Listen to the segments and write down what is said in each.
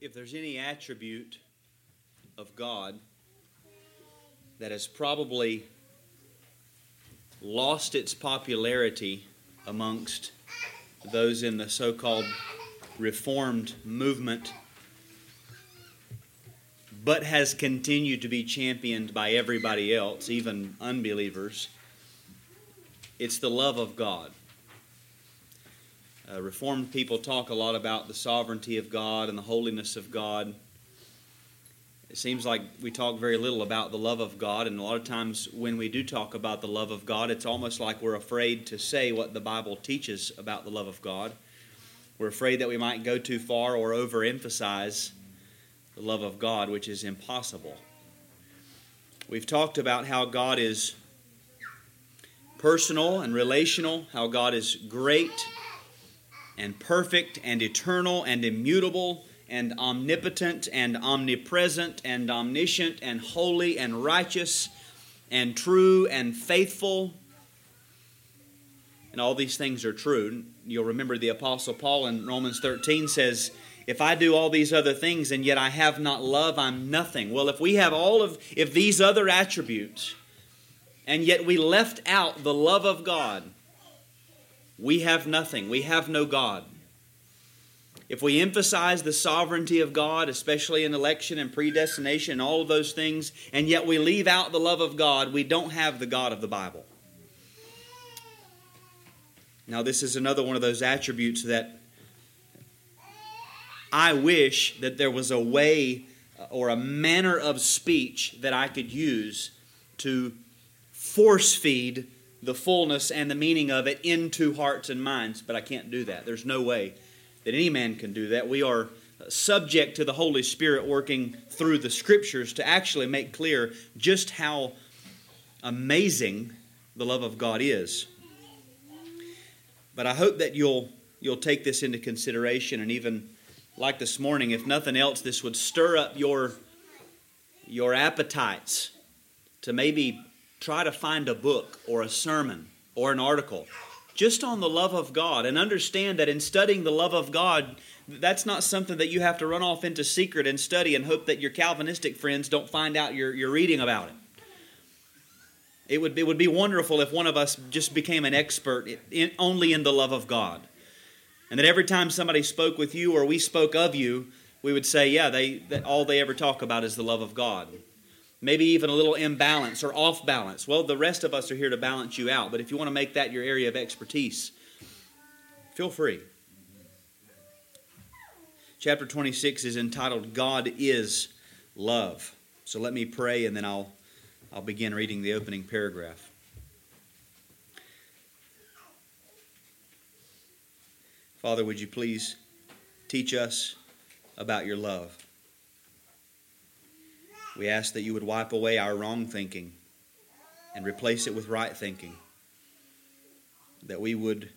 if there's any attribute of God that has probably lost its popularity amongst those in the so called Reformed movement, but has continued to be championed by everybody else, even unbelievers, it's the love of God. Uh, Reformed people talk a lot about the sovereignty of God and the holiness of God. It seems like we talk very little about the love of God, and a lot of times when we do talk about the love of God, it's almost like we're afraid to say what the Bible teaches about the love of God. We're afraid that we might go too far or overemphasize the love of God, which is impossible. We've talked about how God is personal and relational, how God is great and perfect and eternal and immutable and omnipotent and omnipresent and omniscient and holy and righteous and true and faithful. And all these things are true. You'll remember the Apostle Paul in Romans 13 says, If I do all these other things and yet I have not love, I'm nothing. Well, if we have all of if these other attributes and yet we left out the love of God, we have nothing. We have no God. If we emphasize the sovereignty of God, especially in election and predestination and all of those things, and yet we leave out the love of God, we don't have the God of the Bible. Now, this is another one of those attributes that I wish that there was a way uh, or a manner of speech that I could use to force feed the fullness and the meaning of it into hearts and minds, but I can't do that. There's no way that any man can do that. We are subject to the Holy Spirit working through the Scriptures to actually make clear just how amazing the love of God is. But I hope that you'll you'll take this into consideration and even like this morning, if nothing else, this would stir up your your appetites to maybe try to find a book or a sermon or an article just on the love of God and understand that in studying the love of God, that's not something that you have to run off into secret and study and hope that your Calvinistic friends don't find out you're, you're reading about it. It would, it would be wonderful if one of us just became an expert in, only in the love of God. And that every time somebody spoke with you or we spoke of you, we would say, yeah, they, all they ever talk about is the love of God maybe even a little imbalance or off balance. Well, the rest of us are here to balance you out, but if you want to make that your area of expertise, feel free. Chapter 26 is entitled God is Love. So let me pray and then I'll, I'll begin reading the opening paragraph. Father, would you please teach us about your love? We ask that you would wipe away our wrong thinking and replace it with right thinking. That we would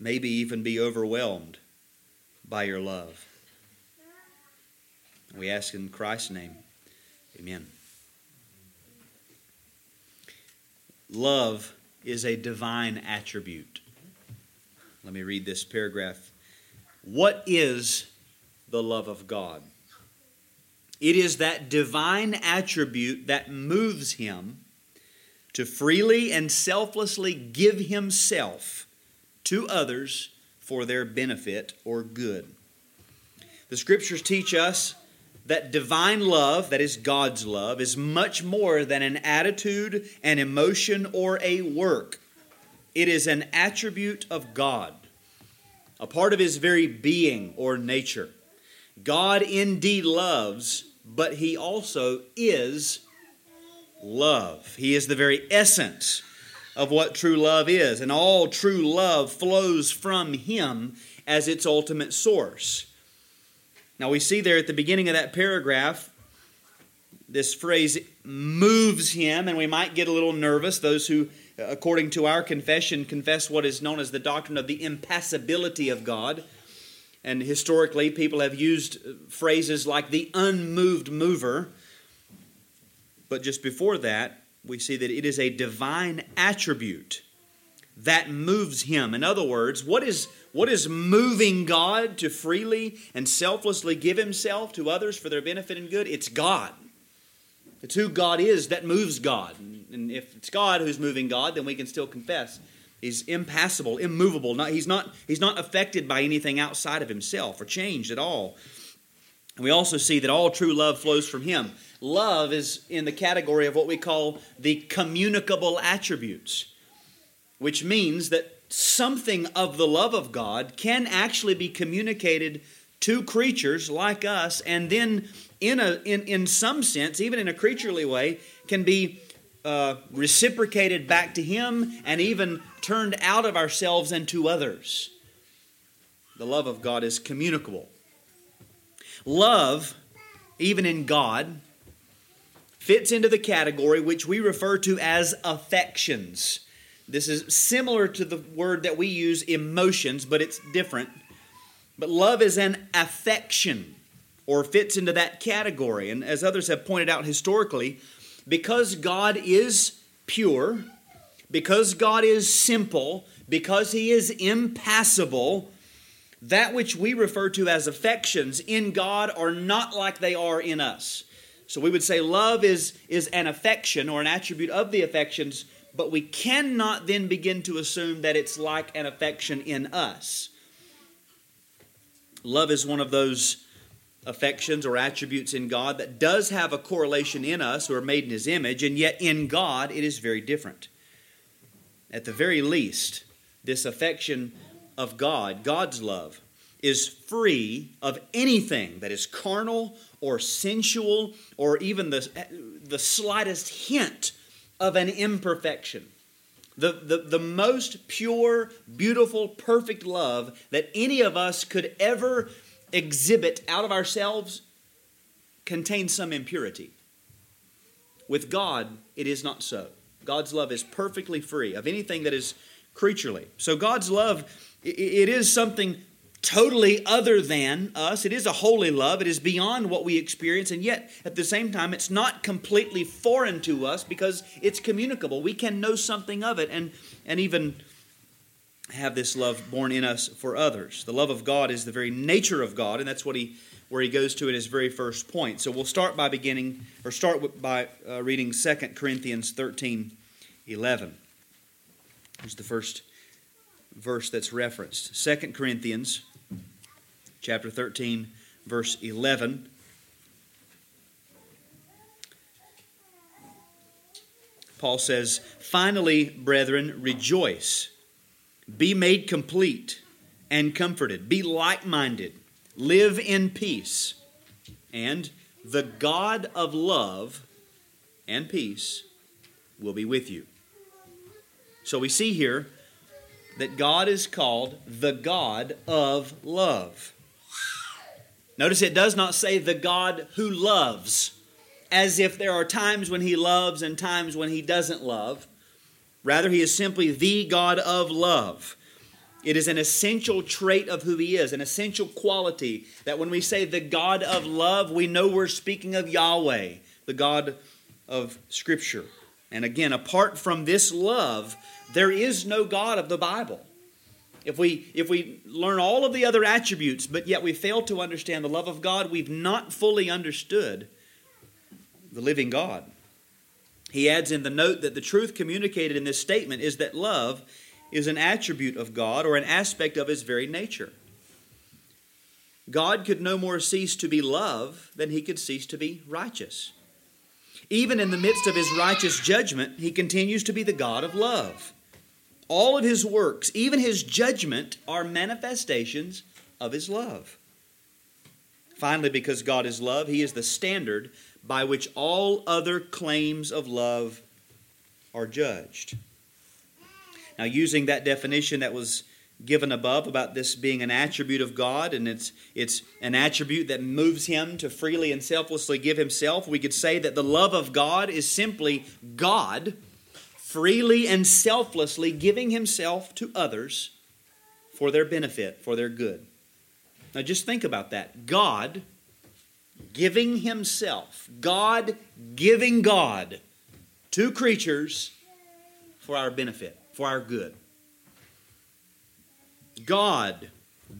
maybe even be overwhelmed by your love. We ask in Christ's name. Amen. Love is a divine attribute. Let me read this paragraph. What is the love of God? It is that divine attribute that moves him to freely and selflessly give himself to others for their benefit or good. The scriptures teach us that divine love, that is God's love, is much more than an attitude, an emotion, or a work. It is an attribute of God, a part of his very being or nature. God indeed loves but he also is love. He is the very essence of what true love is, and all true love flows from him as its ultimate source. Now, we see there at the beginning of that paragraph, this phrase moves him, and we might get a little nervous. Those who, according to our confession, confess what is known as the doctrine of the impassibility of God. And historically, people have used phrases like the unmoved mover. But just before that, we see that it is a divine attribute that moves him. In other words, what is, what is moving God to freely and selflessly give himself to others for their benefit and good? It's God. It's who God is that moves God. And if it's God who's moving God, then we can still confess. He's impassible, immovable. Not, he's, not, he's not affected by anything outside of himself or changed at all. And we also see that all true love flows from him. Love is in the category of what we call the communicable attributes which means that something of the love of God can actually be communicated to creatures like us, and then in, a, in, in some sense, even in a creaturely way, can be uh, reciprocated back to Him and even turned out of ourselves and to others. The love of God is communicable. Love, even in God, fits into the category which we refer to as affections. This is similar to the word that we use, emotions, but it's different. But love is an affection or fits into that category. And as others have pointed out historically, because God is pure, because God is simple, because He is impassible, that which we refer to as affections in God are not like they are in us. So we would say love is, is an affection or an attribute of the affections but we cannot then begin to assume that it's like an affection in us. Love is one of those affections or attributes in God that does have a correlation in us who are made in His image, and yet in God it is very different. At the very least, this affection of God, God's love, is free of anything that is carnal or sensual or even the, the slightest hint of an imperfection. The, the, the most pure, beautiful, perfect love that any of us could ever exhibit out of ourselves contains some impurity. With God, it is not so. God's love is perfectly free of anything that is creaturely. So God's love, it is something totally other than us. It is a holy love. It is beyond what we experience, and yet at the same time, it's not completely foreign to us because it's communicable. We can know something of it and, and even have this love born in us for others. The love of God is the very nature of God, and that's what he where he goes to in his very first point. So we'll start by beginning or start by uh, reading 2 Corinthians 13 11. Here's the first verse that's referenced. 2 Corinthians chapter 13, verse 11. Paul says, Finally, brethren, rejoice, be made complete and comforted, be like minded, live in peace, and the God of love and peace will be with you. So we see here that God is called the God of love. Notice it does not say the God who loves, as if there are times when he loves and times when he doesn't love. Rather, he is simply the God of love. It is an essential trait of who he is, an essential quality that when we say the God of love, we know we're speaking of Yahweh, the God of Scripture. And again, apart from this love, there is no God of the Bible. If we, if we learn all of the other attributes, but yet we fail to understand the love of God, we've not fully understood the living God. He adds in the note that the truth communicated in this statement is that love is an attribute of God or an aspect of his very nature. God could no more cease to be love than he could cease to be righteous. Even in the midst of his righteous judgment, he continues to be the God of love. All of his works, even his judgment, are manifestations of his love. Finally, because God is love, he is the standard by which all other claims of love are judged. Now, using that definition that was given above about this being an attribute of God and it's it's an attribute that moves him to freely and selflessly give himself we could say that the love of God is simply God freely and selflessly giving himself to others for their benefit, for their good. Now just think about that. God giving himself, God giving God to creatures for our benefit, for our good. God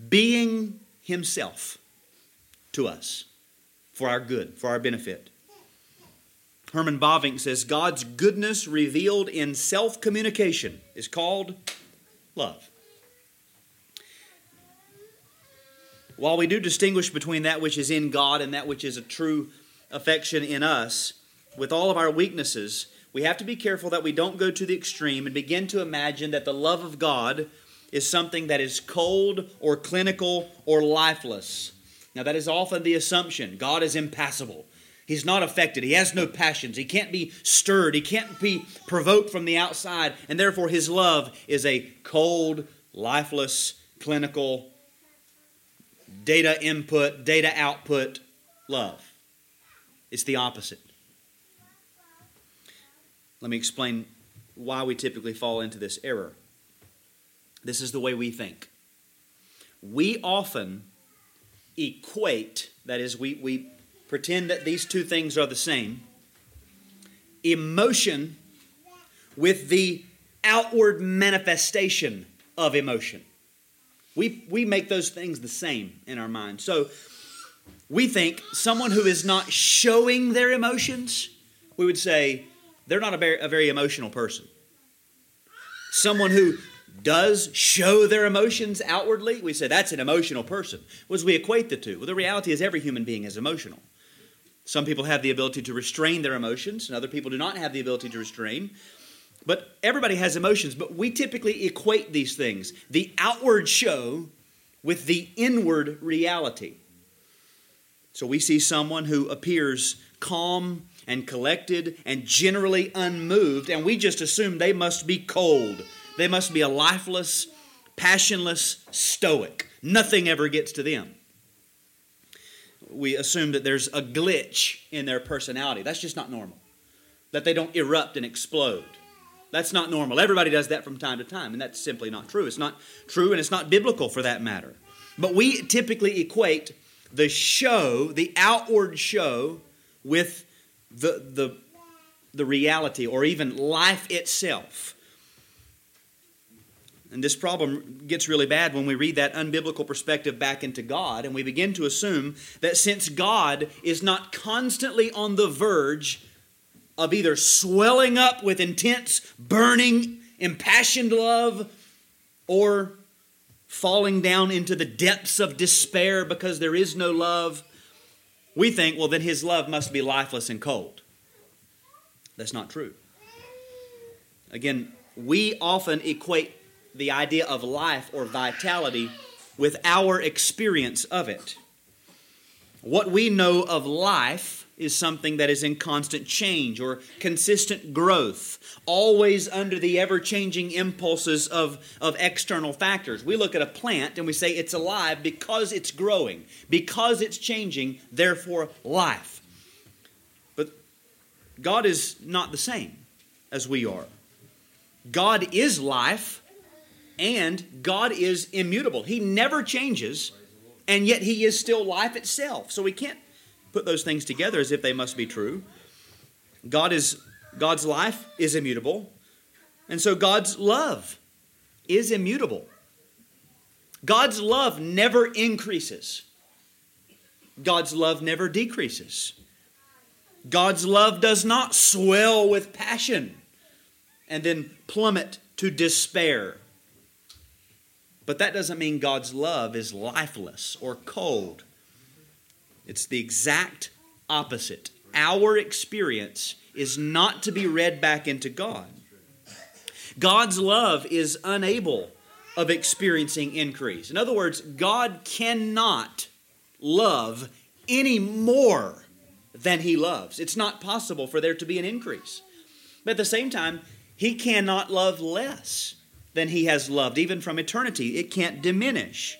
being Himself to us for our good, for our benefit. Herman Bavinck says God's goodness revealed in self communication is called love. While we do distinguish between that which is in God and that which is a true affection in us, with all of our weaknesses, we have to be careful that we don't go to the extreme and begin to imagine that the love of God is something that is cold or clinical or lifeless. Now, that is often the assumption. God is impassible. He's not affected. He has no passions. He can't be stirred. He can't be provoked from the outside. And therefore, his love is a cold, lifeless, clinical, data input, data output love. It's the opposite. Let me explain why we typically fall into this error. This is the way we think. We often equate, that is, we, we pretend that these two things are the same, emotion with the outward manifestation of emotion. We, we make those things the same in our mind. So we think someone who is not showing their emotions, we would say they're not a very, a very emotional person. Someone who does show their emotions outwardly, we say that's an emotional person. Was we equate the two? Well, the reality is every human being is emotional. Some people have the ability to restrain their emotions, and other people do not have the ability to restrain. But everybody has emotions, but we typically equate these things the outward show with the inward reality. So we see someone who appears calm and collected and generally unmoved, and we just assume they must be cold. They must be a lifeless, passionless stoic. Nothing ever gets to them we assume that there's a glitch in their personality. That's just not normal. That they don't erupt and explode. That's not normal. Everybody does that from time to time, and that's simply not true. It's not true, and it's not biblical for that matter. But we typically equate the show, the outward show, with the, the, the reality or even life itself. And this problem gets really bad when we read that unbiblical perspective back into God and we begin to assume that since God is not constantly on the verge of either swelling up with intense, burning, impassioned love or falling down into the depths of despair because there is no love, we think, well, then his love must be lifeless and cold. That's not true. Again, we often equate the idea of life or vitality with our experience of it. What we know of life is something that is in constant change or consistent growth, always under the ever changing impulses of, of external factors. We look at a plant and we say it's alive because it's growing, because it's changing, therefore life. But God is not the same as we are. God is life and God is immutable. He never changes, and yet He is still life itself. So we can't put those things together as if they must be true. God is God's life is immutable, and so God's love is immutable. God's love never increases. God's love never decreases. God's love does not swell with passion and then plummet to despair. But that doesn't mean God's love is lifeless or cold. It's the exact opposite. Our experience is not to be read back into God. God's love is unable of experiencing increase. In other words, God cannot love any more than he loves. It's not possible for there to be an increase. But at the same time, he cannot love less than he has loved, even from eternity. It can't diminish.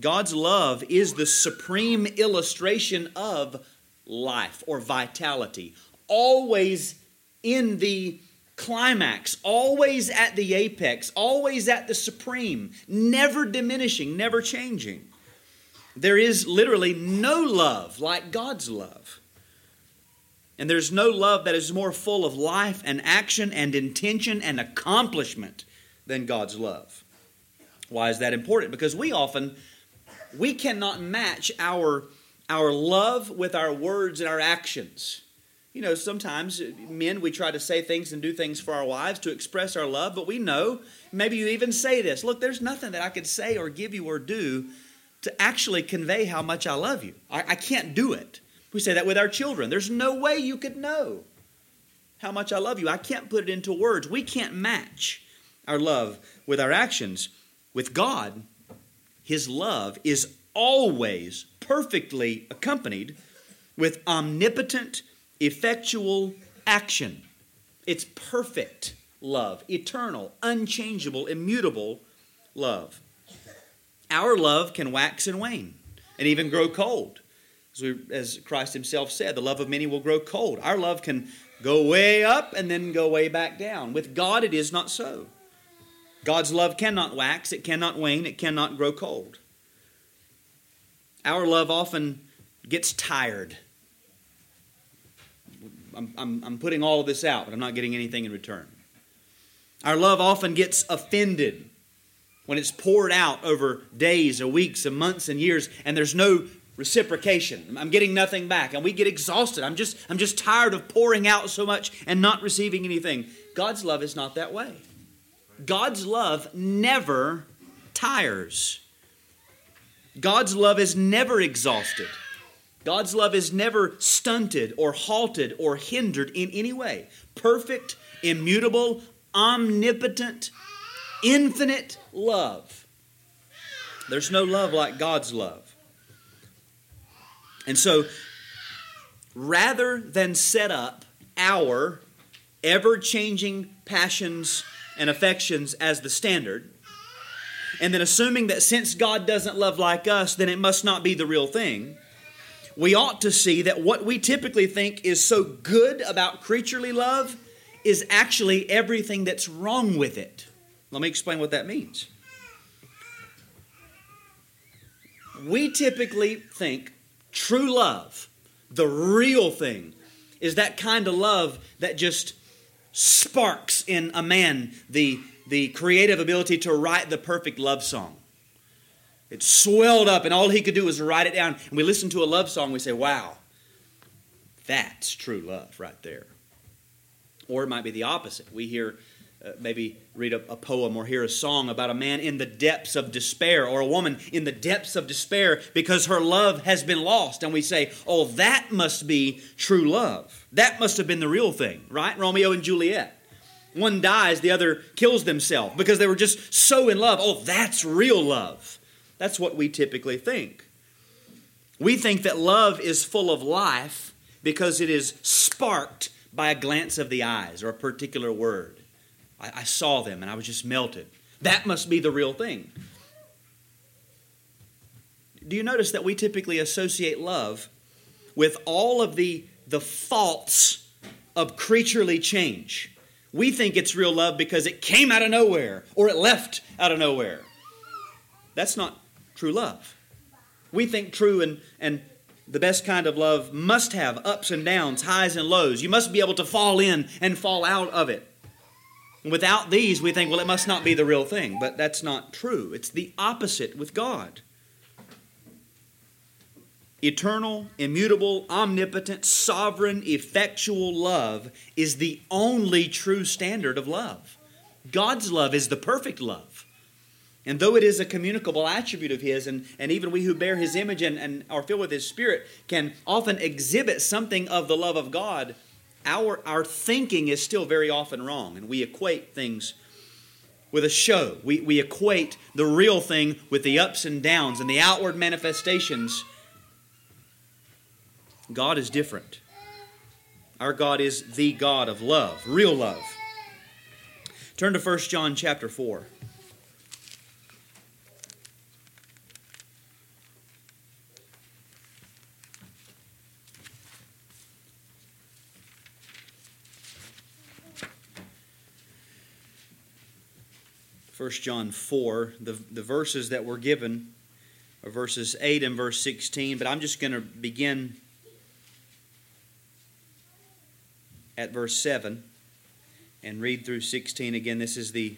God's love is the supreme illustration of life or vitality, always in the climax, always at the apex, always at the supreme, never diminishing, never changing. There is literally no love like God's love. And there's no love that is more full of life and action and intention and accomplishment than God's love. Why is that important? Because we often we cannot match our our love with our words and our actions. You know, sometimes men we try to say things and do things for our wives to express our love, but we know maybe you even say this, look, there's nothing that I could say or give you or do to actually convey how much I love you. I, I can't do it. We say that with our children. There's no way you could know how much I love you. I can't put it into words. We can't match our love with our actions. With God, His love is always perfectly accompanied with omnipotent, effectual action. It's perfect love, eternal, unchangeable, immutable love. Our love can wax and wane and even grow cold. As, we, as Christ Himself said, the love of many will grow cold. Our love can go way up and then go way back down. With God, it is not so. God's love cannot wax, it cannot wane, it cannot grow cold. Our love often gets tired. I'm, I'm, I'm putting all of this out, but I'm not getting anything in return. Our love often gets offended when it's poured out over days or weeks and months and years and there's no reciprocation i'm getting nothing back and we get exhausted i'm just i'm just tired of pouring out so much and not receiving anything god's love is not that way god's love never tires god's love is never exhausted god's love is never stunted or halted or hindered in any way perfect immutable omnipotent infinite love. There's no love like God's love. And so, rather than set up our ever changing passions and affections as the standard, and then assuming that since God doesn't love like us, then it must not be the real thing, we ought to see that what we typically think is so good about creaturely love is actually everything that's wrong with it. Let me explain what that means. We typically think true love, the real thing, is that kind of love that just sparks in a man the, the creative ability to write the perfect love song. It swelled up, and all he could do was write it down. And we listen to a love song, we say, wow, that's true love right there. Or it might be the opposite. We hear uh, maybe read a, a, poem or hear a song about a man in the depths of despair or a woman in the depths of despair because her love has been lost. And we say, oh, that must be true love. That must have been the real thing, right? Romeo and Juliet. One dies, the other kills themselves because they were just so in love. Oh, that's real love. That's what we typically think. We think that love is full of life because it is sparked by a glance of the eyes or a particular word. I, I saw them and I was just melted. That must be the real thing. Do you notice that we typically associate love with all of the, the faults of creaturely change? We think it's real love because it came out of nowhere or it left out of nowhere. That's not true love. We think true and, and the best kind of love must have ups and downs, highs and lows. You must be able to fall in and fall out of it. Without these, we think, well, it must not be the real thing. But that's not true. It's the opposite with God. Eternal, immutable, omnipotent, sovereign, effectual love is the only true standard of love. God's love is the perfect love. And though it is a communicable attribute of His, and, and even we who bear His image and, and are filled with His Spirit can often exhibit something of the love of God, our, our thinking is still very often wrong, and we equate things with a show. We, we equate the real thing with the ups and downs and the outward manifestations. God is different. Our God is the God of love, real love. Turn to 1 John chapter 4. 1 John 4. The, the verses that were given are verses 8 and verse 16, but I'm just going to begin at verse 7 and read through 16 again. This is the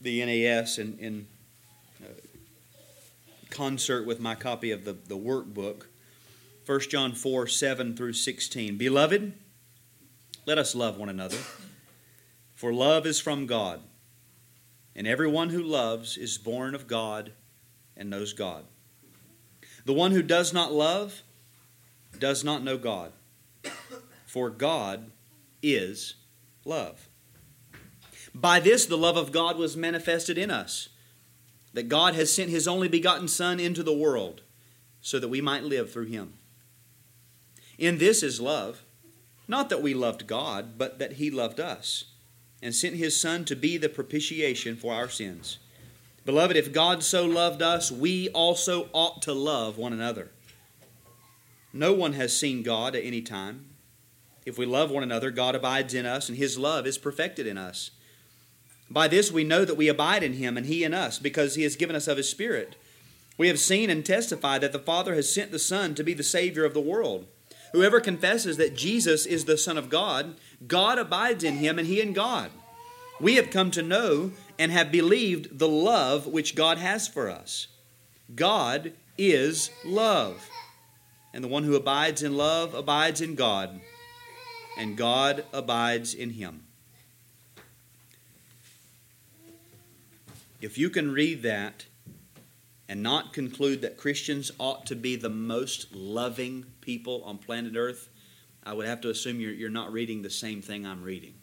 the NAS in, in uh, concert with my copy of the, the workbook. 1 John 4 7 through 16. Beloved, let us love one another, for love is from God. And everyone who loves is born of God and knows God. The one who does not love does not know God, for God is love. By this, the love of God was manifested in us, that God has sent his only begotten Son into the world so that we might live through him. In this is love, not that we loved God, but that he loved us and sent his Son to be the propitiation for our sins. Beloved, if God so loved us, we also ought to love one another. No one has seen God at any time. If we love one another, God abides in us, and his love is perfected in us. By this we know that we abide in him, and he in us, because he has given us of his Spirit. We have seen and testified that the Father has sent the Son to be the Savior of the world. Whoever confesses that Jesus is the Son of God, God abides in him, and he in God. We have come to know and have believed the love which God has for us. God is love. And the one who abides in love abides in God, and God abides in him. If you can read that and not conclude that Christians ought to be the most loving people on planet Earth, I would have to assume you're, you're not reading the same thing I'm reading.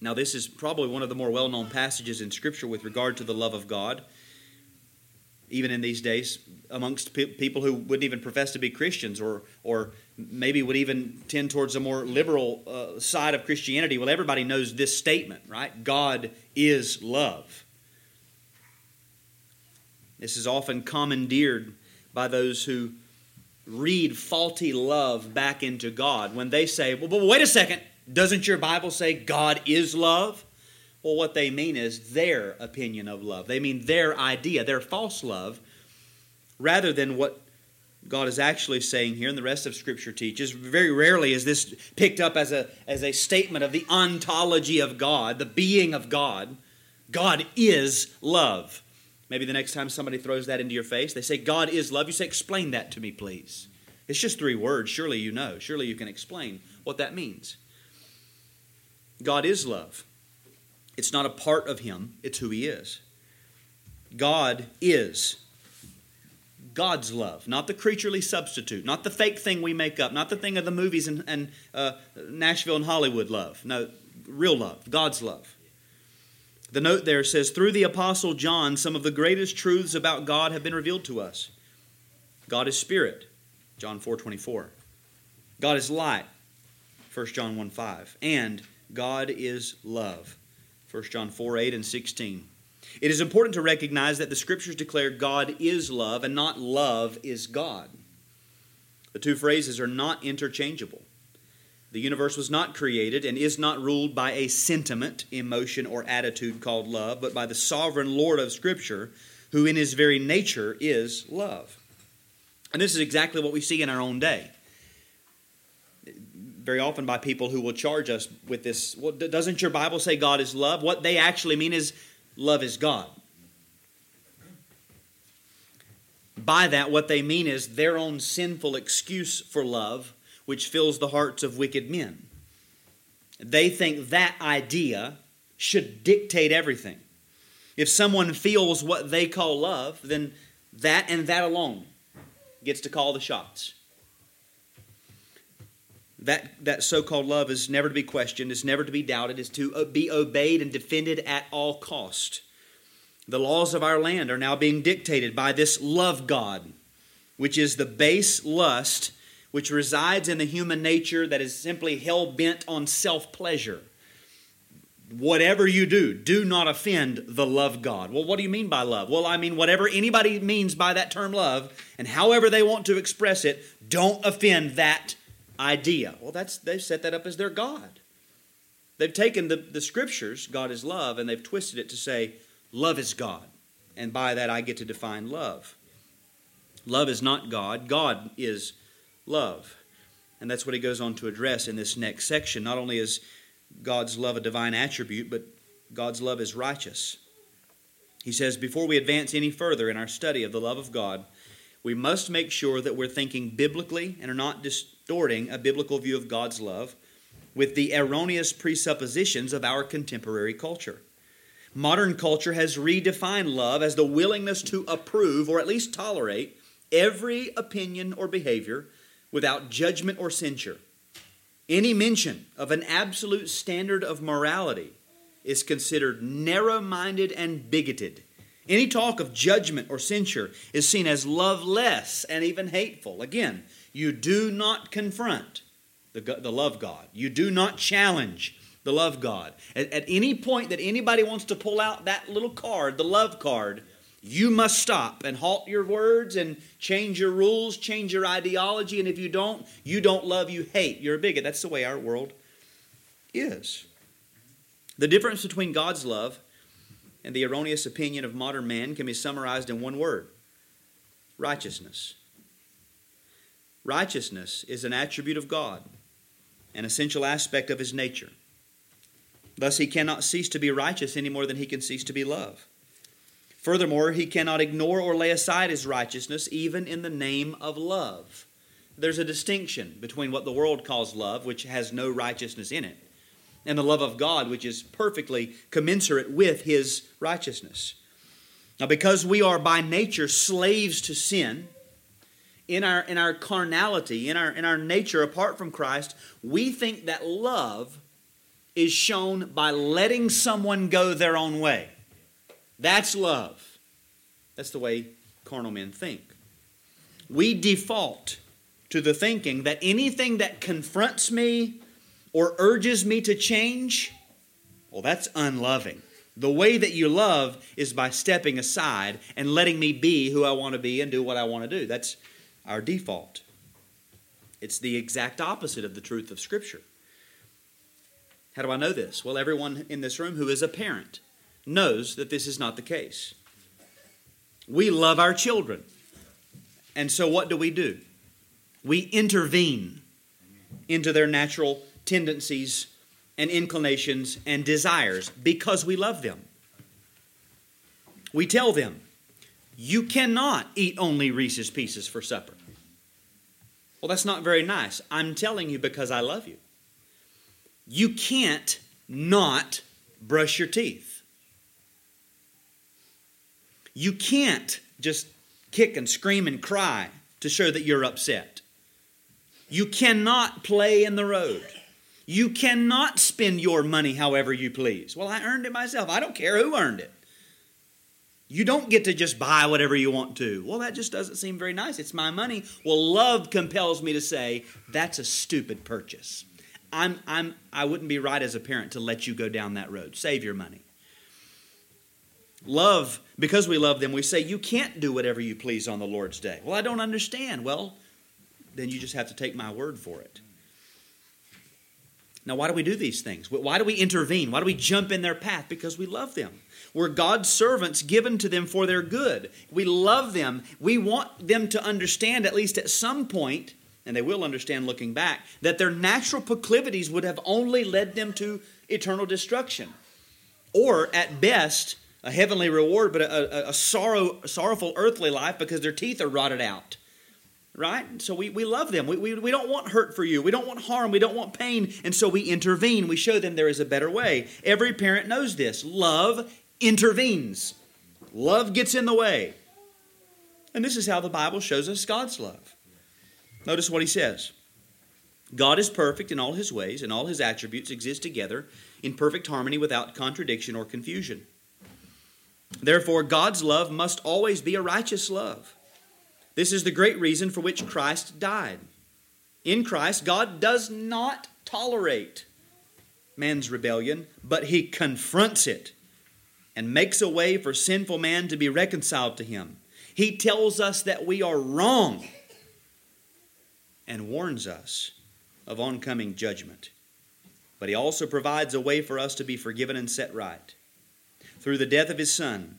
Now, this is probably one of the more well known passages in Scripture with regard to the love of God, even in these days, amongst pe- people who wouldn't even profess to be Christians or, or maybe would even tend towards a more liberal uh, side of Christianity. Well, everybody knows this statement, right? God is love. This is often commandeered by those who read faulty love back into God when they say, well, but wait a second, doesn't your Bible say God is love? Well, what they mean is their opinion of love. They mean their idea, their false love, rather than what God is actually saying here, and the rest of Scripture teaches. Very rarely is this picked up as a, as a statement of the ontology of God, the being of God. God is love. Maybe the next time somebody throws that into your face, they say, God is love. You say, Explain that to me, please. It's just three words. Surely you know. Surely you can explain what that means. God is love. It's not a part of Him, it's who He is. God is God's love, not the creaturely substitute, not the fake thing we make up, not the thing of the movies and, and uh, Nashville and Hollywood love. No, real love, God's love. The note there says, through the Apostle John, some of the greatest truths about God have been revealed to us. God is spirit, John 4 24. God is light, 1 John 1 5. And God is love. 1 John 4 8 and 16. It is important to recognize that the scriptures declare God is love and not love is God. The two phrases are not interchangeable. The universe was not created and is not ruled by a sentiment, emotion, or attitude called love, but by the sovereign Lord of Scripture, who in his very nature is love. And this is exactly what we see in our own day very often by people who will charge us with this. Well, doesn't your Bible say God is love? What they actually mean is love is God. By that, what they mean is their own sinful excuse for love, which fills the hearts of wicked men. They think that idea should dictate everything. If someone feels what they call love, then that and that alone gets to call the shots that, that so called love is never to be questioned, is never to be doubted, is to uh, be obeyed and defended at all cost. The laws of our land are now being dictated by this love God, which is the base lust which resides in the human nature that is simply hell bent on self pleasure. Whatever you do, do not offend the love God. Well, what do you mean by love? Well, I mean, whatever anybody means by that term love, and however they want to express it, don't offend that idea. Well, that's they've set that up as their God. They've taken the, the scriptures, God is love, and they've twisted it to say, love is God. And by that I get to define love. Love is not God, God is love. And that's what he goes on to address in this next section. Not only is God's love a divine attribute, but God's love is righteous. He says, before we advance any further in our study of the love of God, we must make sure that we're thinking biblically and are not distorting a biblical view of God's love with the erroneous presuppositions of our contemporary culture. Modern culture has redefined love as the willingness to approve or at least tolerate every opinion or behavior without judgment or censure. Any mention of an absolute standard of morality is considered narrow minded and bigoted. Any talk of judgment or censure is seen as loveless and even hateful. Again, you do not confront the, the love God, you do not challenge the love God. At, at any point that anybody wants to pull out that little card, the love card, you must stop and halt your words and change your rules, change your ideology. And if you don't, you don't love, you hate. You're a bigot. That's the way our world is. The difference between God's love and the erroneous opinion of modern man can be summarized in one word righteousness. Righteousness is an attribute of God, an essential aspect of his nature. Thus, he cannot cease to be righteous any more than he can cease to be love. Furthermore, he cannot ignore or lay aside his righteousness even in the name of love. There's a distinction between what the world calls love, which has no righteousness in it, and the love of God, which is perfectly commensurate with his righteousness. Now, because we are by nature slaves to sin, in our, in our carnality, in our, in our nature apart from Christ, we think that love is shown by letting someone go their own way. That's love. That's the way carnal men think. We default to the thinking that anything that confronts me or urges me to change, well, that's unloving. The way that you love is by stepping aside and letting me be who I want to be and do what I want to do. That's our default. It's the exact opposite of the truth of Scripture. How do I know this? Well, everyone in this room who is a parent knows that this is not the case. We love our children. And so what do we do? We intervene into their natural tendencies and inclinations and desires because we love them. We tell them, you cannot eat only Reese's Pieces for supper. Well, that's not very nice. I'm telling you because I love you. You can't not brush your teeth. You can't just kick and scream and cry to show that you're upset. You cannot play in the road. You cannot spend your money however you please. Well, I earned it myself. I don't care who earned it. You don't get to just buy whatever you want to. Well, that just doesn't seem very nice. It's my money. Well, love compels me to say that's a stupid purchase. I'm, I'm, I wouldn't be right as a parent to let you go down that road. Save your money. Love, because we love them, we say, You can't do whatever you please on the Lord's day. Well, I don't understand. Well, then you just have to take my word for it. Now, why do we do these things? Why do we intervene? Why do we jump in their path? Because we love them. We're God's servants given to them for their good. We love them. We want them to understand, at least at some point, and they will understand looking back, that their natural proclivities would have only led them to eternal destruction. Or, at best, a heavenly reward, but a, a, a sorrow, sorrowful earthly life because their teeth are rotted out right? So we, we love them. We, we, we don't want hurt for you. We don't want harm. We don't want pain. And so we intervene. We show them there is a better way. Every parent knows this. Love intervenes, love gets in the way. And this is how the Bible shows us God's love. Notice what he says God is perfect in all his ways, and all his attributes exist together in perfect harmony without contradiction or confusion. Therefore, God's love must always be a righteous love. This is the great reason for which Christ died. In Christ, God does not tolerate man's rebellion, but he confronts it and makes a way for sinful man to be reconciled to him. He tells us that we are wrong and warns us of oncoming judgment. But he also provides a way for us to be forgiven and set right. Through the death of his Son,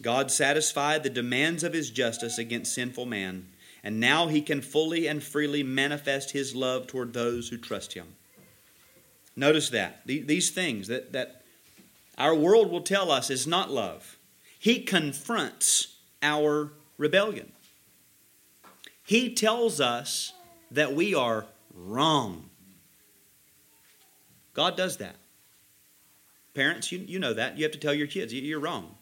God satisfied the demands of his justice against sinful man, and now he can fully and freely manifest his love toward those who trust him. Notice that. These things that, that our world will tell us is not love. He confronts our rebellion. He tells us that we are wrong. God does that. Parents, you, you know that. You have to tell your kids, you're wrong.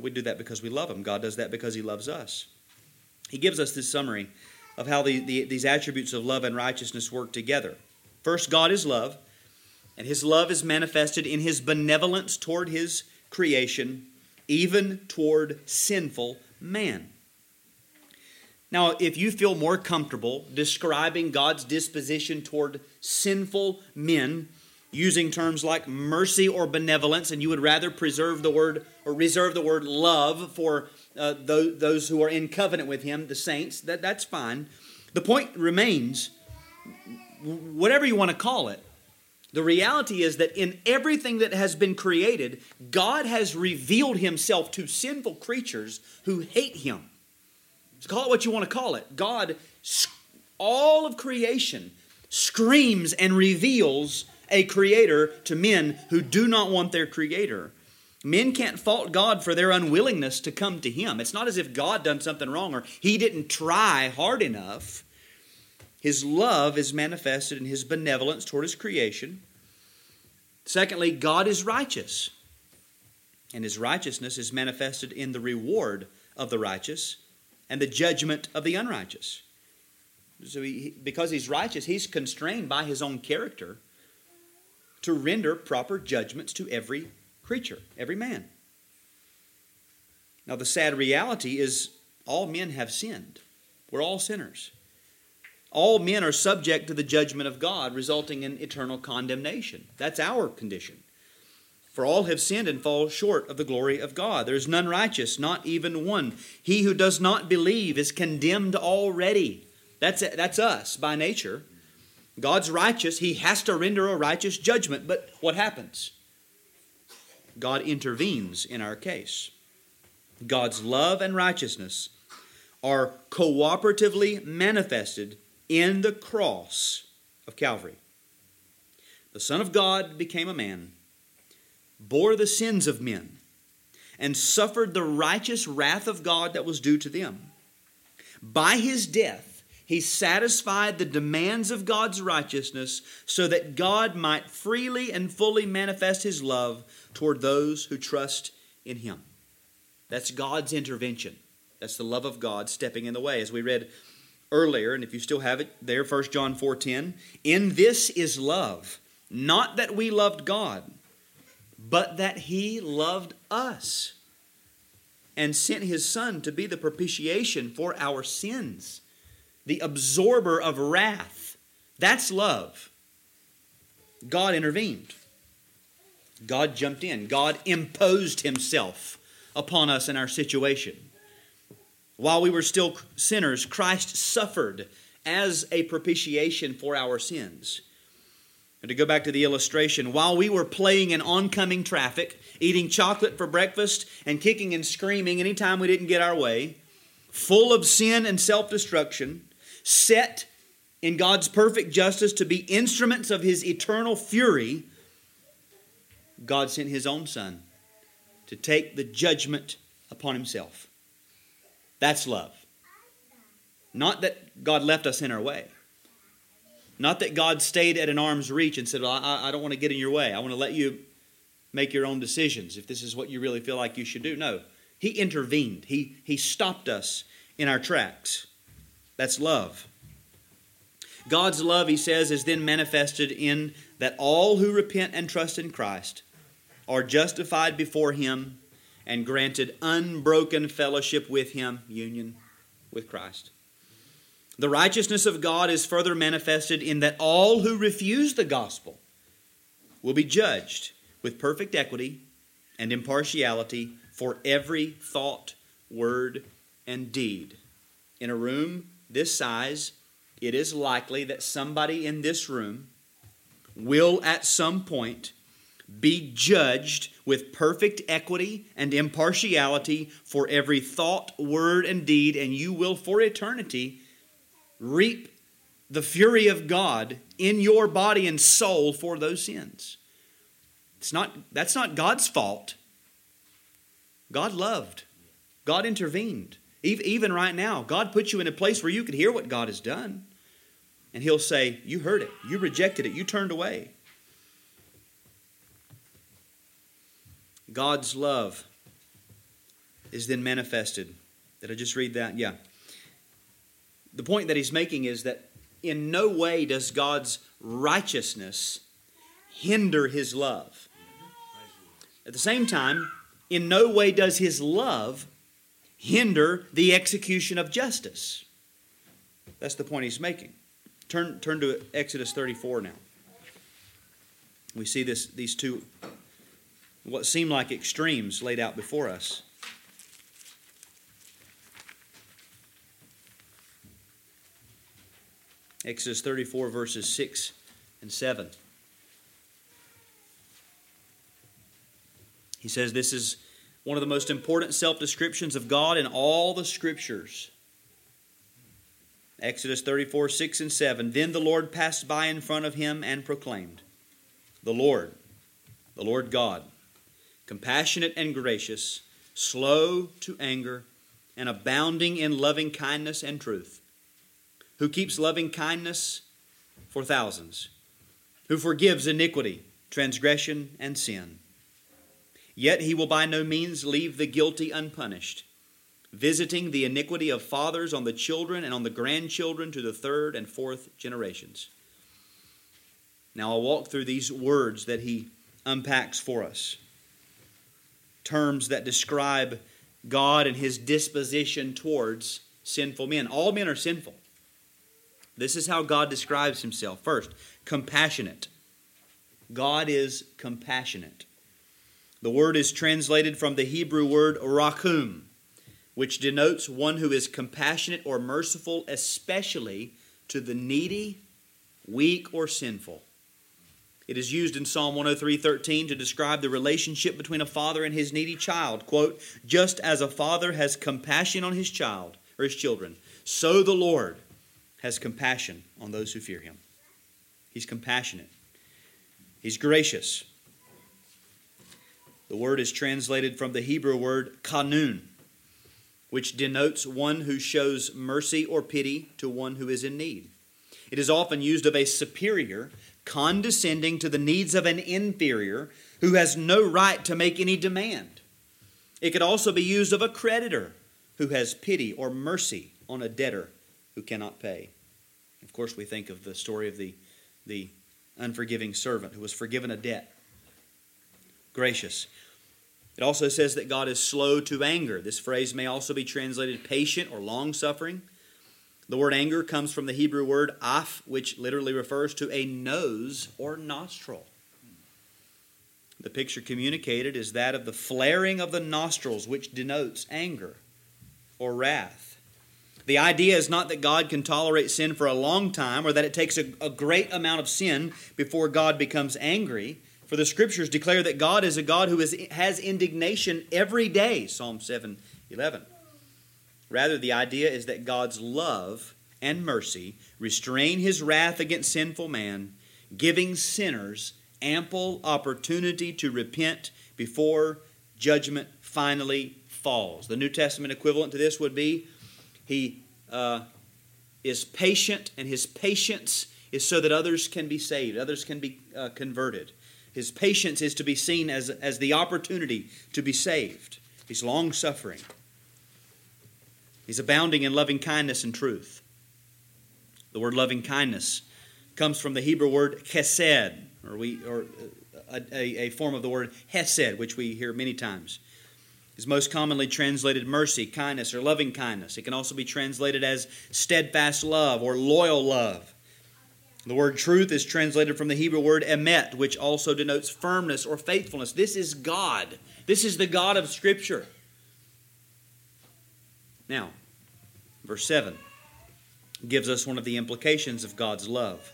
We do that because we love them. God does that because He loves us. He gives us this summary of how the, the, these attributes of love and righteousness work together. First, God is love, and His love is manifested in His benevolence toward His creation, even toward sinful man. Now, if you feel more comfortable describing God's disposition toward sinful men using terms like mercy or benevolence, and you would rather preserve the word or reserve the word love for uh, those, those who are in covenant with Him, the saints, that, that's fine. The point remains whatever you want to call it. The reality is that in everything that has been created, God has revealed Himself to sinful creatures who hate Him. So call it what you want to call it. God, all of creation, screams and reveals a creator to men who do not want their creator. Men can't fault God for their unwillingness to come to Him. It's not as if God done something wrong or He didn't try hard enough. His love is manifested in His benevolence toward His creation. Secondly, God is righteous, and His righteousness is manifested in the reward of the righteous and the judgment of the unrighteous. So, he, because he's righteous, he's constrained by his own character to render proper judgments to every creature, every man. Now, the sad reality is all men have sinned. We're all sinners. All men are subject to the judgment of God, resulting in eternal condemnation. That's our condition. For all have sinned and fall short of the glory of God. There is none righteous, not even one. He who does not believe is condemned already. That's, that's us by nature. God's righteous. He has to render a righteous judgment. But what happens? God intervenes in our case. God's love and righteousness are cooperatively manifested in the cross of Calvary. The Son of God became a man bore the sins of men, and suffered the righteous wrath of God that was due to them. By his death, he satisfied the demands of God's righteousness so that God might freely and fully manifest his love toward those who trust in him. That's God's intervention. That's the love of God stepping in the way. As we read earlier, and if you still have it there, 1 John 4:10, in this is love, not that we loved God, but that he loved us and sent his son to be the propitiation for our sins, the absorber of wrath. That's love. God intervened. God jumped in. God imposed himself upon us in our situation. While we were still sinners, Christ suffered as a propitiation for our sins. And to go back to the illustration, while we were playing in oncoming traffic, eating chocolate for breakfast, and kicking and screaming anytime we didn't get our way, full of sin and self destruction, set in God's perfect justice to be instruments of His eternal fury, God sent His own Son to take the judgment upon Himself. That's love. Not that God left us in our way. Not that God stayed at an arm's reach and said, Well, I, I don't want to get in your way. I want to let you make your own decisions if this is what you really feel like you should do. No. He intervened, He, he stopped us in our tracks. That's love. God's love, he says, is then manifested in that all who repent and trust in Christ are justified before him and granted unbroken fellowship with him, union with Christ. The righteousness of God is further manifested in that all who refuse the gospel will be judged with perfect equity and impartiality for every thought, word, and deed. In a room this size, it is likely that somebody in this room will at some point be judged with perfect equity and impartiality for every thought, word, and deed, and you will for eternity reap the fury of God in your body and soul for those sins. It's not, that's not God's fault. God loved, God intervened. Even right now, God put you in a place where you could hear what God has done. And He'll say, You heard it, you rejected it, you turned away. God's love is then manifested. Did I just read that? Yeah. The point that he's making is that in no way does God's righteousness hinder his love. At the same time, in no way does his love hinder the execution of justice. That's the point he's making. Turn, turn to Exodus 34 now. We see this, these two, what seem like extremes laid out before us. Exodus 34, verses 6 and 7. He says this is one of the most important self descriptions of God in all the scriptures. Exodus 34, 6 and 7. Then the Lord passed by in front of him and proclaimed, The Lord, the Lord God, compassionate and gracious, slow to anger, and abounding in loving kindness and truth who keeps loving kindness for thousands, who forgives iniquity, transgression, and sin. Yet he will by no means leave the guilty unpunished, visiting the iniquity of fathers on the children and on the grandchildren to the third and fourth generations. Now I'll walk through these words that he unpacks for us. Terms that describe God and his disposition towards sinful men. All men are sinful. This is how God describes himself. First, compassionate. God is compassionate. The word is translated from the Hebrew word rakum, which denotes one who is compassionate or merciful, especially to the needy, weak, or sinful. It is used in Psalm 103:13 to describe the relationship between a father and his needy child. Quote, just as a father has compassion on his child or his children, so the Lord has compassion on those who fear him. He's compassionate, he's gracious. The word is translated from the Hebrew word kanun, which denotes one who shows mercy or pity to one who is in need. It is often used of a superior condescending to the needs of an inferior who has no right to make any demand. It could also be used of a creditor who has pity or mercy on a debtor who cannot pay. Of course, we think of the story of the, the unforgiving servant who was forgiven a debt. Gracious. It also says that God is slow to anger. This phrase may also be translated patient or long suffering. The word anger comes from the Hebrew word af, which literally refers to a nose or nostril. The picture communicated is that of the flaring of the nostrils, which denotes anger or wrath. The idea is not that God can tolerate sin for a long time or that it takes a, a, great amount of sin before God becomes angry. For the scriptures declare that God is a God who is, has indignation every day, Psalm 7 11. Rather, the idea is that God's love and mercy restrain his wrath against sinful man, giving sinners ample opportunity to repent before judgment finally falls. The New Testament equivalent to this would be he uh, is patient, and his patience is so that others can be saved, others can be uh, converted. His patience is to be seen as, as the opportunity to be saved. He's long suffering. He's abounding in loving kindness and truth. The word loving kindness comes from the Hebrew word chesed, or, we, or uh, a, a form of the word hesed, which we hear many times is most commonly translated mercy, kindness, or loving kindness. It can also be translated as steadfast love or loyal love. The word truth is translated from the Hebrew word emet, which also denotes firmness or faithfulness. This is God. This is the God of Scripture. Now, verse 7 gives us one of the implications of God's love.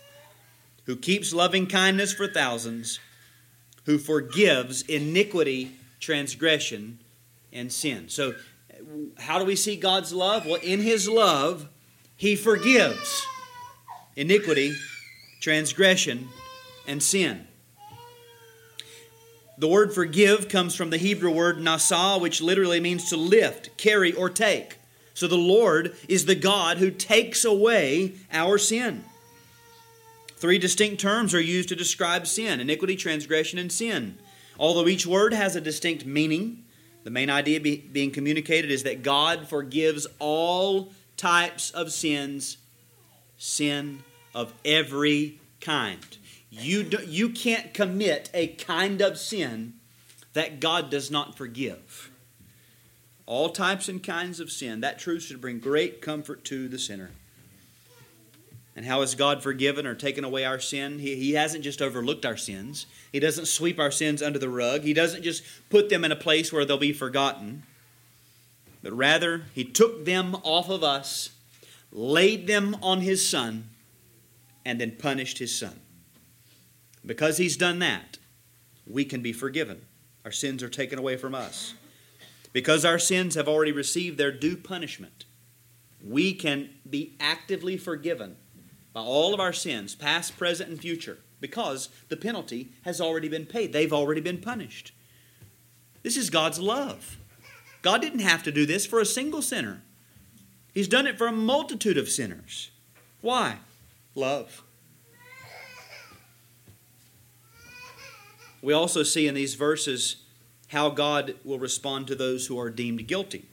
Who keeps loving kindness for thousands, who forgives iniquity, transgression, and sin. So, how do we see God's love? Well, in His love, He forgives iniquity, transgression, and sin. The word forgive comes from the Hebrew word nasa, which literally means to lift, carry, or take. So the Lord is the God who takes away our sin. Three distinct terms are used to describe sin iniquity, transgression, and sin. Although each word has a distinct meaning, the main idea be, being communicated is that God forgives all types of sins, sin of every kind. You, do, you can't commit a kind of sin that God does not forgive. All types and kinds of sin. That truth should bring great comfort to the sinner. And how has God forgiven or taken away our sin? He, he hasn't just overlooked our sins. He doesn't sweep our sins under the rug. He doesn't just put them in a place where they'll be forgotten. But rather, He took them off of us, laid them on His Son, and then punished His Son. Because He's done that, we can be forgiven. Our sins are taken away from us. Because our sins have already received their due punishment, we can be actively forgiven by all of our sins, past, present, and future, because the penalty has already been paid. They've already been punished. This is God's love. God didn't have to do this for a single sinner, He's done it for a multitude of sinners. Why? Love. We also see in these verses how God will respond to those who are deemed guilty.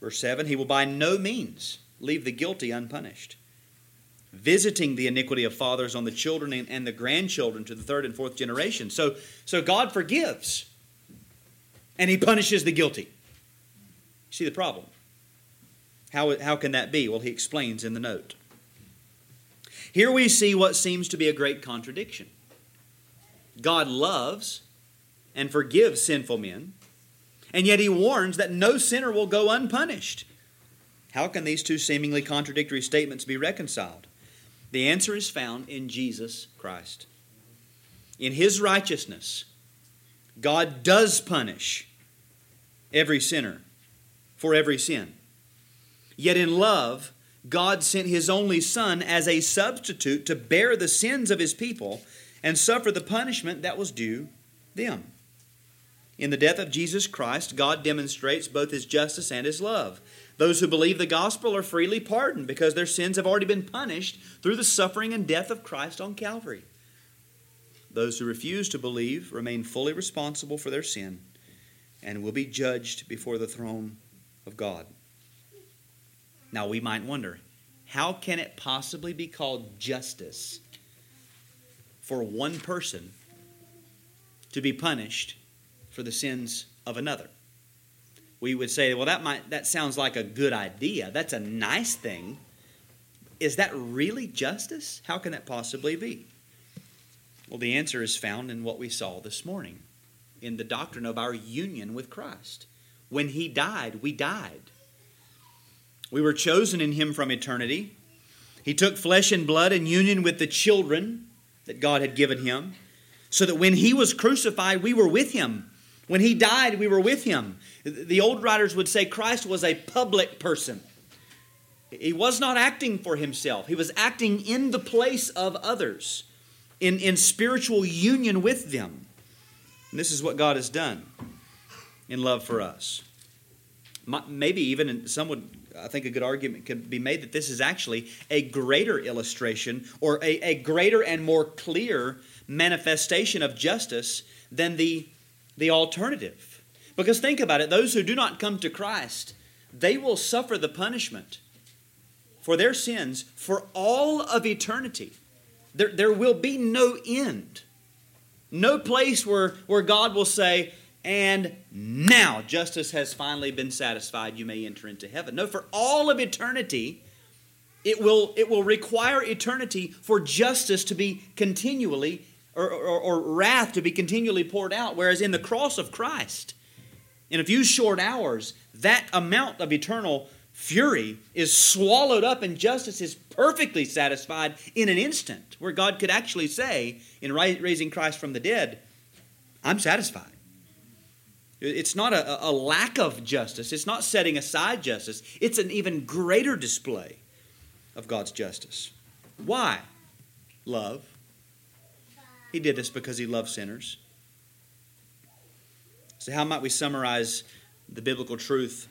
Verse 7 He will by no means leave the guilty unpunished, visiting the iniquity of fathers on the children and the grandchildren to the third and fourth generation. So, so God forgives and He punishes the guilty. See the problem? How, how can that be? Well, He explains in the note. Here we see what seems to be a great contradiction. God loves and forgives sinful men, and yet he warns that no sinner will go unpunished. How can these two seemingly contradictory statements be reconciled? The answer is found in Jesus Christ. In his righteousness, God does punish every sinner for every sin. Yet in love, God sent his only Son as a substitute to bear the sins of his people and suffer the punishment that was due them. In the death of Jesus Christ, God demonstrates both his justice and his love. Those who believe the gospel are freely pardoned because their sins have already been punished through the suffering and death of Christ on Calvary. Those who refuse to believe remain fully responsible for their sin and will be judged before the throne of God. Now, we might wonder how can it possibly be called justice for one person to be punished for the sins of another. We would say, well, that might that sounds like a good idea. That's a nice thing. Is that really justice? How can that possibly be? Well, the answer is found in what we saw this morning in the doctrine of our union with Christ. When he died, we died. We were chosen in him from eternity. He took flesh and blood in union with the children that God had given him, so that when he was crucified, we were with him. When he died, we were with him. The old writers would say Christ was a public person. He was not acting for himself, he was acting in the place of others, in, in spiritual union with them. And this is what God has done in love for us. Maybe even some would, I think a good argument could be made that this is actually a greater illustration or a, a greater and more clear manifestation of justice than the the alternative. Because think about it those who do not come to Christ, they will suffer the punishment for their sins for all of eternity. There, there will be no end. No place where, where God will say, and now justice has finally been satisfied, you may enter into heaven. No, for all of eternity, it will, it will require eternity for justice to be continually or, or, or wrath to be continually poured out. Whereas in the cross of Christ, in a few short hours, that amount of eternal fury is swallowed up and justice is perfectly satisfied in an instant, where God could actually say, in raising Christ from the dead, I'm satisfied. It's not a, a, lack of justice, it's not setting aside justice, it's an even greater display of God's justice. Why? Love. He did this because he loved sinners. So, how might we summarize the biblical truth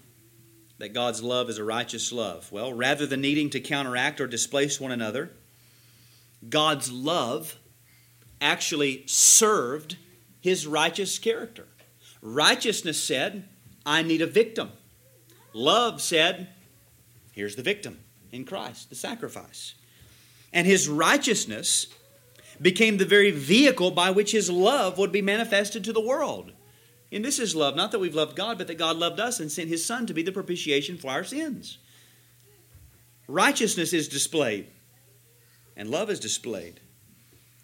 that God's love is a righteous love? Well, rather than needing to counteract or displace one another, God's love actually served his righteous character. Righteousness said, I need a victim. Love said, here's the victim in Christ, the sacrifice. And his righteousness became the very vehicle by which his love would be manifested to the world. And this is love, not that we've loved God, but that God loved us and sent his Son to be the propitiation for our sins. Righteousness is displayed, and love is displayed.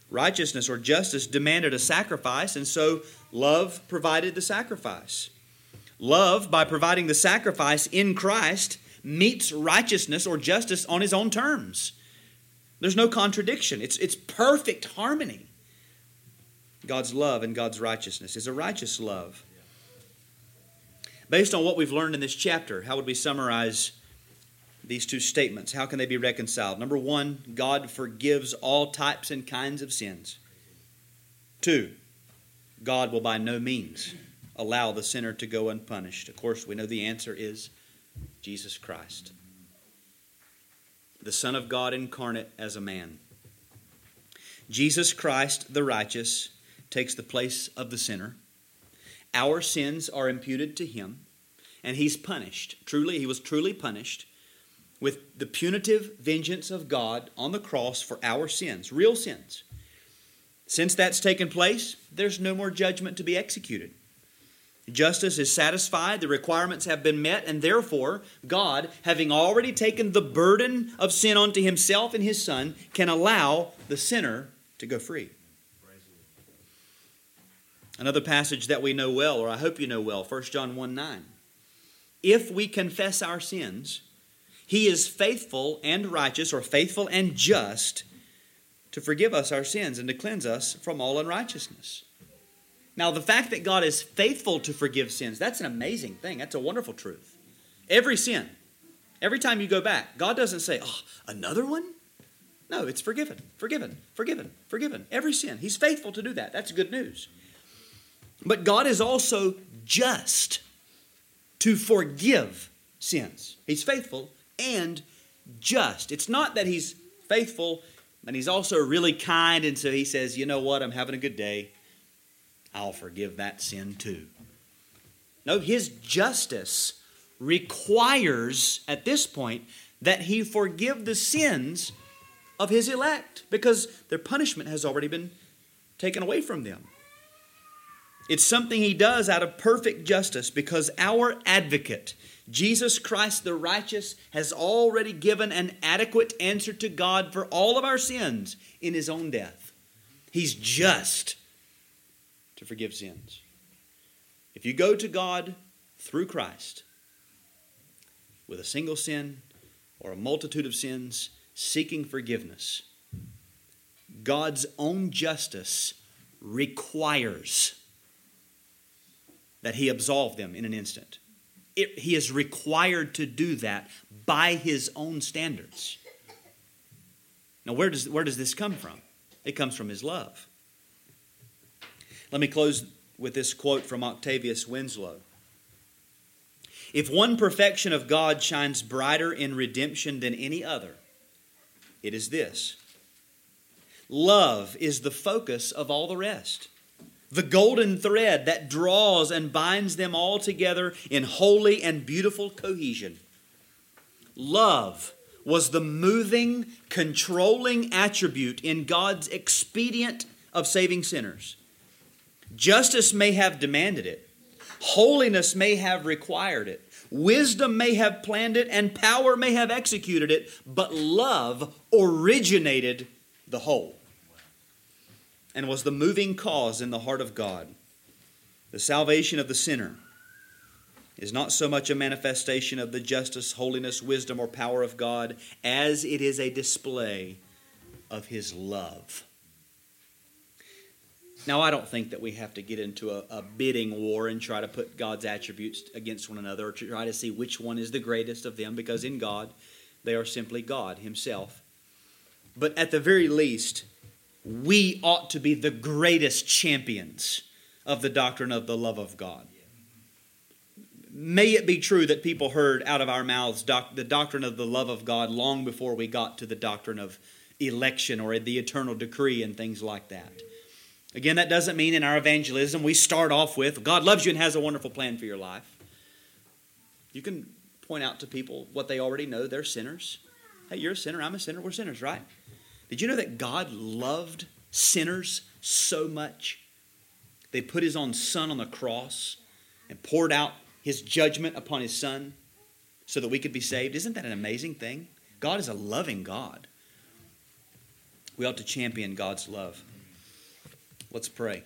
Righteousness or justice demanded a sacrifice, and so love provided the sacrifice. Love, by providing the sacrifice in Christ, meets righteousness or justice on his own terms. There's no contradiction, it's, it's perfect harmony. God's love and God's righteousness is a righteous love. Based on what we've learned in this chapter, how would we summarize these two statements? How can they be reconciled? Number one, God forgives all types and kinds of sins. Two, God will by no means allow the sinner to go unpunished. Of course, we know the answer is Jesus Christ, the Son of God incarnate as a man. Jesus Christ, the righteous, takes the place of the sinner. Our sins are imputed to him, and he's punished. Truly, he was truly punished with the punitive vengeance of God on the cross for our sins, real sins. Since that's taken place, there's no more judgment to be executed. Justice is satisfied, the requirements have been met, and therefore, God, having already taken the burden of sin onto himself and his Son, can allow the sinner to go free. Another passage that we know well, or I hope you know well, 1 John 1 9. If we confess our sins, he is faithful and righteous, or faithful and just, to forgive us our sins and to cleanse us from all unrighteousness. Now, the fact that God is faithful to forgive sins, that's an amazing thing. That's a wonderful truth. Every sin, every time you go back, God doesn't say, oh, another one? No, it's forgiven, forgiven, forgiven, forgiven. Every sin. He's faithful to do that. That's good news. But God is also just to forgive sins. He's faithful and just. It's not that He's faithful and He's also really kind, and so He says, you know what, I'm having a good day. I'll forgive that sin too. No, His justice requires at this point that He forgive the sins of His elect because their punishment has already been taken away from them. It's something he does out of perfect justice because our advocate, Jesus Christ the righteous, has already given an adequate answer to God for all of our sins in his own death. He's just to forgive sins. If you go to God through Christ with a single sin or a multitude of sins seeking forgiveness, God's own justice requires that he absolve them in an instant. It, he is required to do that by his own standards. Now, where does, where does this come from? It comes from his love. Let me close with this quote from Octavius Winslow. If one perfection of God shines brighter in redemption than any other, it is this love is the focus of all the rest the golden thread that draws and binds them all together in holy and beautiful cohesion. Love was the moving, controlling attribute in God's expedient of saving sinners. Justice may have demanded it, holiness may have required it, wisdom may have planned it, and power may have executed it, but love originated the whole and was the moving cause in the heart of God. The salvation of the sinner is not so much a manifestation of the justice, holiness, wisdom, or power of God as it is a display of His love. Now, I don't think that we have to get into a, a, bidding war and try to put God's attributes against one another or try to see which one is the greatest of them, because in God, they are simply God Himself. But at the very least, we ought to be the greatest champions of the doctrine of the love of God. may it be true that people heard out of our mouths doc- the doctrine of the love of God long before we got to the doctrine of election or the eternal decree and things like that. Again, that doesn't mean in our evangelism we start off with God loves you and has a wonderful plan for your life. You can point out to people what they already know they're sinners. Hey, you're a sinner, I'm a sinner, we're sinners, right? Did you know that God loved sinners so much? They put his own son on the cross and poured out his judgment upon his son so that we could be saved. Isn't that an amazing thing? God is a loving God. We ought to champion God's love. Let's pray.